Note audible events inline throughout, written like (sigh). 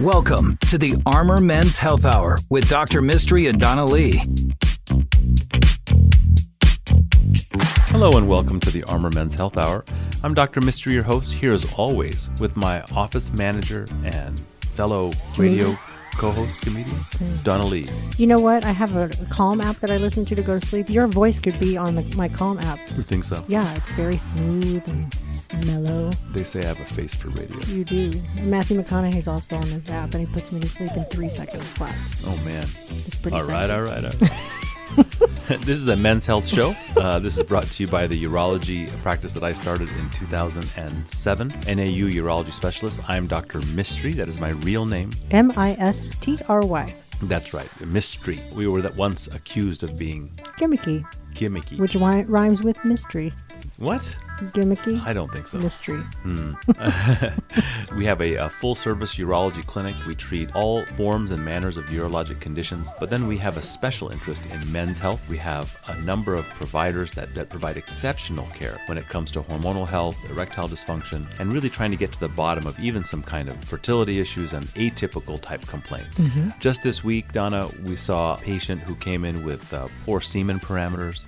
Welcome to the Armor Men's Health Hour with Dr. Mistry and Donna Lee. Hello and welcome to the Armor Men's Health Hour. I'm Dr. Mistry, your host, here as always with my office manager and fellow radio co-host comedian, Donna Lee. You know what? I have a Calm app that I listen to to go to sleep. Your voice could be on the, my Calm app. You think so? Yeah, it's very smooth and mellow. They say I have a face for radio. You do. Matthew McConaughey's also on this app, and he puts me to sleep in three seconds flat. Oh man! It's pretty. All right, all right, all right. (laughs) this is a men's health show. Uh, this is brought to you by the urology practice that I started in 2007. NAU urology specialist. I'm Dr. Mistry. That is my real name. M I S T R Y. That's right, Mistry. We were that once accused of being Gimmicky, gimmicky. which rhymes with mystery. what? Gimmicky. I don't think so. Mystery. (laughs) We have a, a full service urology clinic. We treat all forms and manners of urologic conditions, but then we have a special interest in men's health. We have a number of providers that, that provide exceptional care when it comes to hormonal health, erectile dysfunction, and really trying to get to the bottom of even some kind of fertility issues and atypical type complaints. Just this week, Donna, we saw a patient who came in with uh, poor semen parameters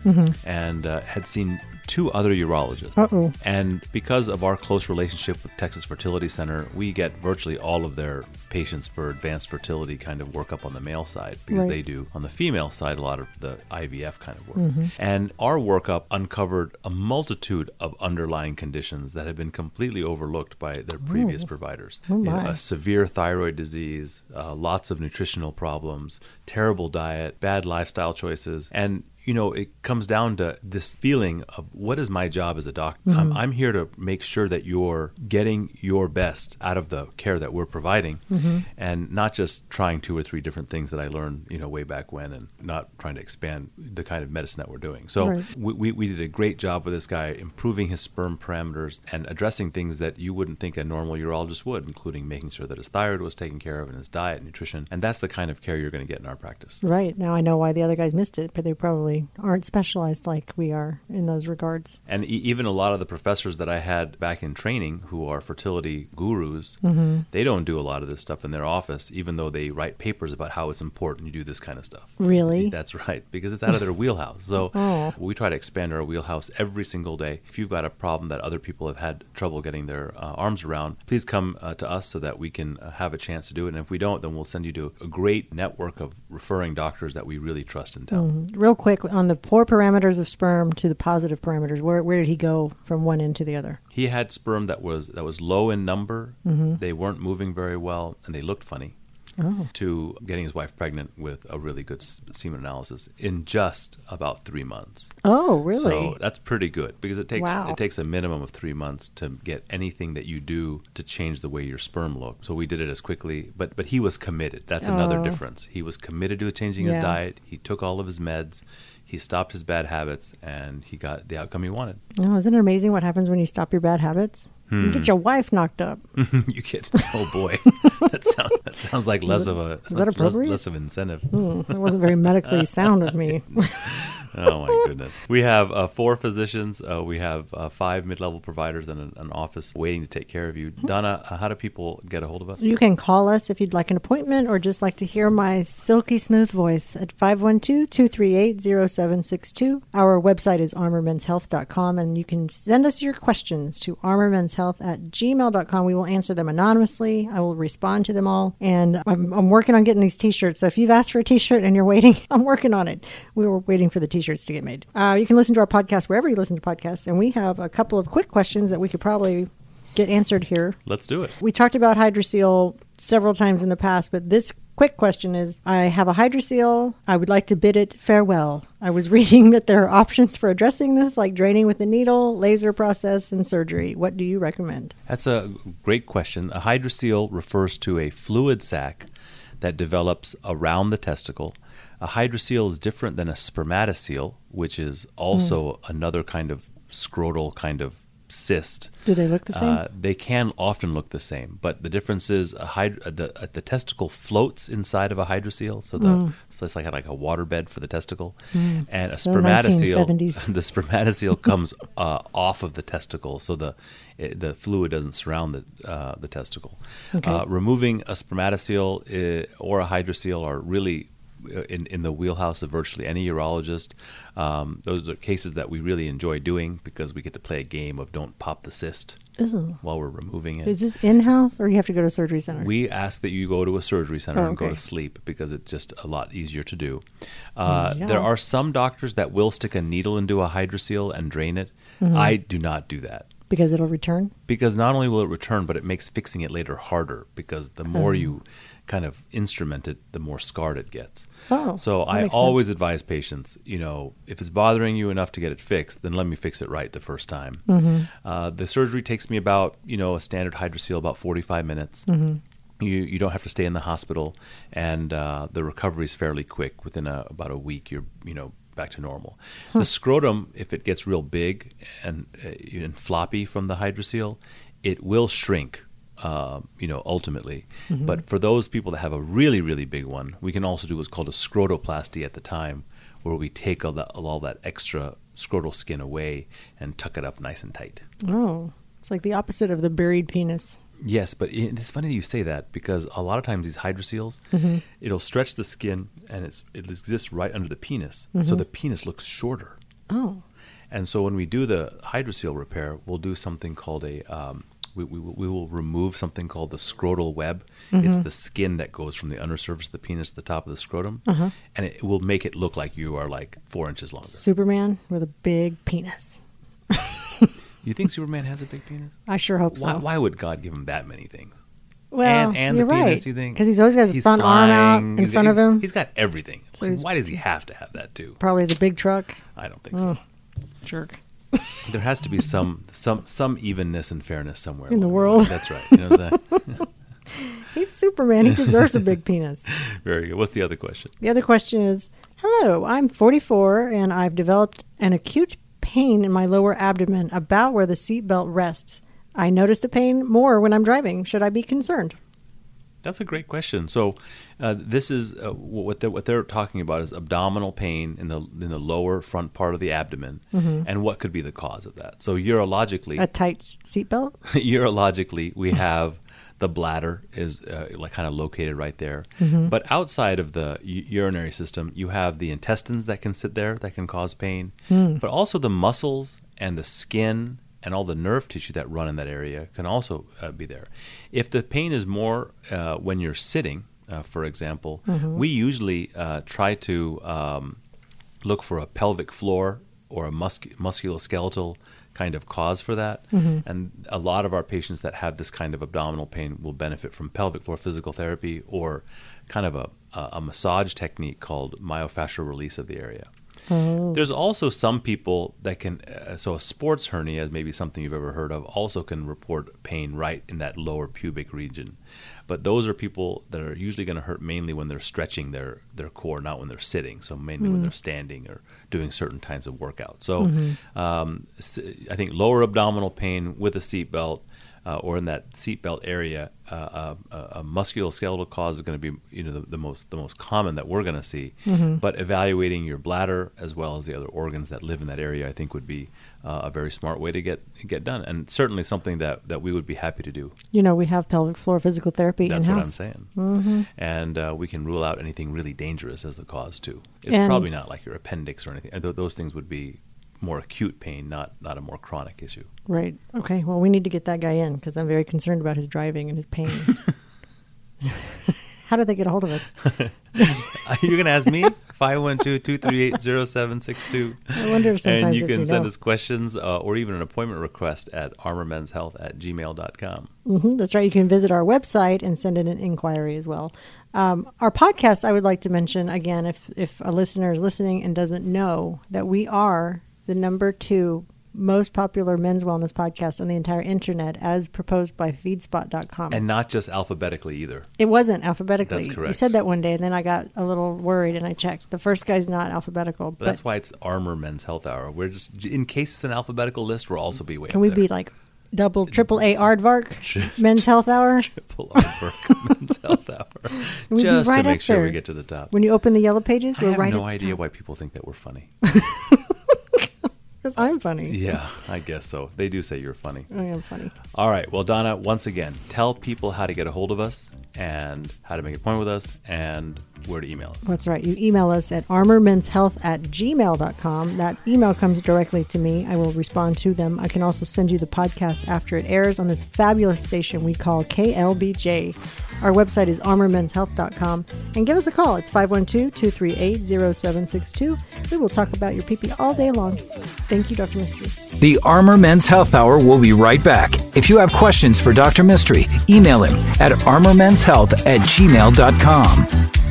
and uh, had seen two other urologists. Uh-oh. And because of our close relationship with Texas Fertility Center, we get virtually all of their patients for advanced fertility kind of workup on the male side because Right. they do on the female side a lot of the IVF kind of work. And our workup uncovered a multitude of underlying conditions that had been completely overlooked by their previous providers. Oh, You know, a severe thyroid disease, uh, lots of nutritional problems, terrible diet, bad lifestyle choices, and you know it comes down to this feeling of what is my job as a doctor I'm, mm-hmm. I'm here to make sure that you're getting your best out of the care that we're providing mm-hmm. and not just trying two or three different things that i learned you know way back when and not trying to expand the kind of medicine that we're doing so Right. we, we, we did a great job with this guy improving his sperm parameters and addressing things that you wouldn't think a normal urologist would, including making sure that his thyroid was taken care of and his diet, and nutrition. And that's the kind of care you're going to get in our practice. Right. Now I know why the other guys missed it, but they probably aren't specialized like we are in those regards. And e- even a lot of the professors that I had back in training who are fertility gurus, Mm-hmm. they don't do a lot of this stuff in their office, even though they write papers about how it's important you do this kind of stuff. Really? That's right, because it's out of their wheelhouse. So (laughs) Oh. we try to expand our wheelhouse every single day. If you've got a problem that other people have had trouble getting their uh, arms around, please come uh, to us so that we can uh, have a chance to do it. And if we don't, then we'll send you to a great network of referring doctors that we really trust in town. Real quick on the poor parameters of sperm to the positive parameters. Where where did he go from one end to the other? He had sperm that was that was low in number. Mm-hmm. They weren't moving very well, and they looked funny. Oh. To getting his wife pregnant with a really good semen analysis in just about three months. Oh, really? So that's pretty good because it takes Wow. it takes a minimum of three months to get anything that you do to change the way your sperm look. So we did it as quickly, but but he was committed. That's another Oh. difference. He was committed to changing Yeah. his diet. He took all of his meds. He stopped his bad habits, and he got the outcome he wanted. Oh, isn't it amazing what happens when you stop your bad habits? You Hmm. get your wife knocked up. (laughs) you get oh boy, (laughs) that sounds that sounds like less of a is that less, appropriate? less of incentive. Hmm, that wasn't very medically (laughs) sound of me. Oh my goodness. We have uh, four physicians. Uh, we have uh, five mid-level providers and an, an office waiting to take care of you. Donna, uh, how do people get a hold of us? You can call us if you'd like an appointment or just like to hear my silky smooth voice at 512-238-0762. Our website is armormenshealth.com and you can send us your questions to armormenshealth at gmail.com. We will answer them anonymously. I will respond to them all. And I'm, I'm working on getting these t-shirts. So if you've asked for a t-shirt and you're waiting, (laughs) I'm working on it. We were waiting for the t-shirts to get made. Uh, you can listen to our podcast wherever you listen to podcasts. And we have a couple of quick questions that we could probably get answered here. Let's do it. We talked about Hydrocele several times in the past, but this quick question is I have a Hydrocele. I would like to bid it farewell. I was (laughs) reading that there are options for addressing this, like draining with a needle, laser process, and surgery. What do you recommend? That's a great question. A hydrocele refers to a fluid sac that develops around the testicle. A hydrocele is different than a spermatocele, which is also another kind of scrotal kind of cyst. Do they look the same? Uh, they can often look the same, but the difference is a hyd- uh, the uh, the testicle floats inside of a hydrocele, so the mm. so it's like like a waterbed for the testicle, mm. and a so spermatocele. (laughs) the spermatocele comes uh, off of the testicle, so the it, the fluid doesn't surround the uh, the testicle. Okay. Uh, removing a spermatocele or a hydrocele are really in, in the wheelhouse of virtually any urologist. Um, those are cases that we really enjoy doing because we get to play a game of don't pop the cyst while we're removing it. Is this in house or you have to go to a surgery center? We ask that you go to a surgery center oh, okay. and go to sleep because it's just a lot easier to do. Uh, yeah. There are some doctors that will stick a needle into a hydrocele and drain it. Mm-hmm. I do not do that. Because it'll return? Because not only will it return, but it makes fixing it later harder because the more you kind of instrument it, the more scarred it gets. Oh, so I always sense. advise patients, you know, if it's bothering you enough to get it fixed, then let me fix it right the first time. Mm-hmm. Uh, the surgery takes me about, you know, a standard hydrocele about 45 minutes. Mm-hmm. You, you don't have to stay in the hospital, and uh, the recovery is fairly quick. Within a, about a week, you're you know back to normal. Huh. The scrotum, if it gets real big and, uh, and floppy from the hydrocele, it will shrink uh, you know, ultimately. Mm-hmm. But for those people that have a really, really big one, we can also do what's called a scrotoplasty at the time, where we take all that, all that extra scrotal skin away and tuck it up nice and tight. Oh, it's like the opposite of the buried penis. Yes, but it's funny that you say that because a lot of times these hydroceles, mm-hmm. it'll stretch the skin and it's, it exists right under the penis, mm-hmm. so the penis looks shorter. Oh. And so when we do the hydrocele repair, we'll do something called a um, we, we, we will remove something called the scrotal web. Mm-hmm. It's the skin that goes from the undersurface of the penis to the top of the scrotum, uh-huh. and it will make it look like you are like four inches longer. Superman with a big penis. (laughs) you think Superman has a big penis? I sure hope so. Why, why would God give him that many things? Well, and, and you're the penis, right. you think? Because he's always got his front flying, arm out in front of him. He's got everything. So like, why does he have to have that too? Probably has a big truck. I don't think oh, so. Jerk there has to be some some some evenness and fairness somewhere in the world. That's right. You know (laughs) He's Superman. He deserves a big (laughs) penis. Very good. What's the other question? The other question is Hello, I'm 44 and I've developed an acute pain in my lower abdomen about where the seatbelt rests. I notice the pain more when I'm driving. Should I be concerned? That's a great question. So, uh, this is uh, what they're what they're talking about is abdominal pain in the in the lower front part of the abdomen, mm-hmm. and what could be the cause of that. So, urologically, a tight seatbelt. (laughs) urologically, we have the bladder is uh, like kind of located right there, mm-hmm. but outside of the u- urinary system, you have the intestines that can sit there that can cause pain, mm. but also the muscles and the skin and all the nerve tissue that run in that area can also uh, be there. If the pain is more uh, when you're sitting, uh, for example, mm-hmm. we usually uh, try to um, look for a pelvic floor or a musculoskeletal kind of cause for that. Mm-hmm. And a lot of our patients that have this kind of abdominal pain will benefit from pelvic floor physical therapy or kind of a, a massage technique called myofascial release of the area. Oh. There's also some people that can, uh, so a sports hernia is maybe something you've ever heard of, also can report pain right in that lower pubic region. But those are people that are usually going to hurt mainly when they're stretching their, their core, not when they're sitting. So mainly mm. when they're standing or doing certain kinds of workouts. So mm-hmm. um, I think lower abdominal pain with a seatbelt uh, or in that seatbelt area, uh, uh, a musculoskeletal cause is going to be you know the, the, most the most common that we're going to see. Mm-hmm. But evaluating your bladder as well as the other organs that live in that area, I think, would be uh, a very smart way to get get done, and certainly something that, that we would be happy to do. You know, we have pelvic floor physical therapy. That's in-house. what I'm saying, mm-hmm. and uh, we can rule out anything really dangerous as the cause too. It's and probably not like your appendix or anything. Those things would be more acute pain, not not a more chronic issue. Right. Okay. Well, we need to get that guy in because I'm very concerned about his driving and his pain. (laughs) How do they get a hold of us? (laughs) You're going to ask me? 512-238-0762. I wonder if sometimes And you can you send know. us questions uh, or even an appointment request at armormenshealth at gmail.com. Mm-hmm, that's right. You can visit our website and send in an inquiry as well. Um, our podcast, I would like to mention again, if, if a listener is listening and doesn't know that we are the number two most popular men's wellness podcast on the entire internet, as proposed by Feedspot.com. And not just alphabetically either. it wasn't alphabetically. That's correct. You said that one day, and then I got a little worried, and I checked. The first guy's not alphabetical, But but, that's why it's Armor Men's Health Hour. We're just, in case it's an alphabetical list, we'll also be way can we there. be like double, triple A Aardvark (laughs) Men's Health Hour? (laughs) Triple Aardvark (laughs) Men's Health Hour. We'd just right to make sure we get to the top. When you open the yellow pages, we're have right no idea top. why people think that we're funny. Because I'm funny. yeah, I guess so. They do say you're funny. I am funny. All right. Well, Donna, once again, tell people how to get a hold of us and how to make an appointment with us and where to email us. That's right. You email us at armormenshealth at gmail.com. That email comes directly to me. I will respond to them. I can also send you the podcast after it airs on this fabulous station we call KLBJ. Our website is armormenshealth.com. And give us a call. It's 512 238 0762. We will talk about your PP all day long. Thank you, Dr. Mistry. The Armor Men's Health Hour will be right back. If you have questions for Dr. Mistry, email him at armormenshealth at gmail.com.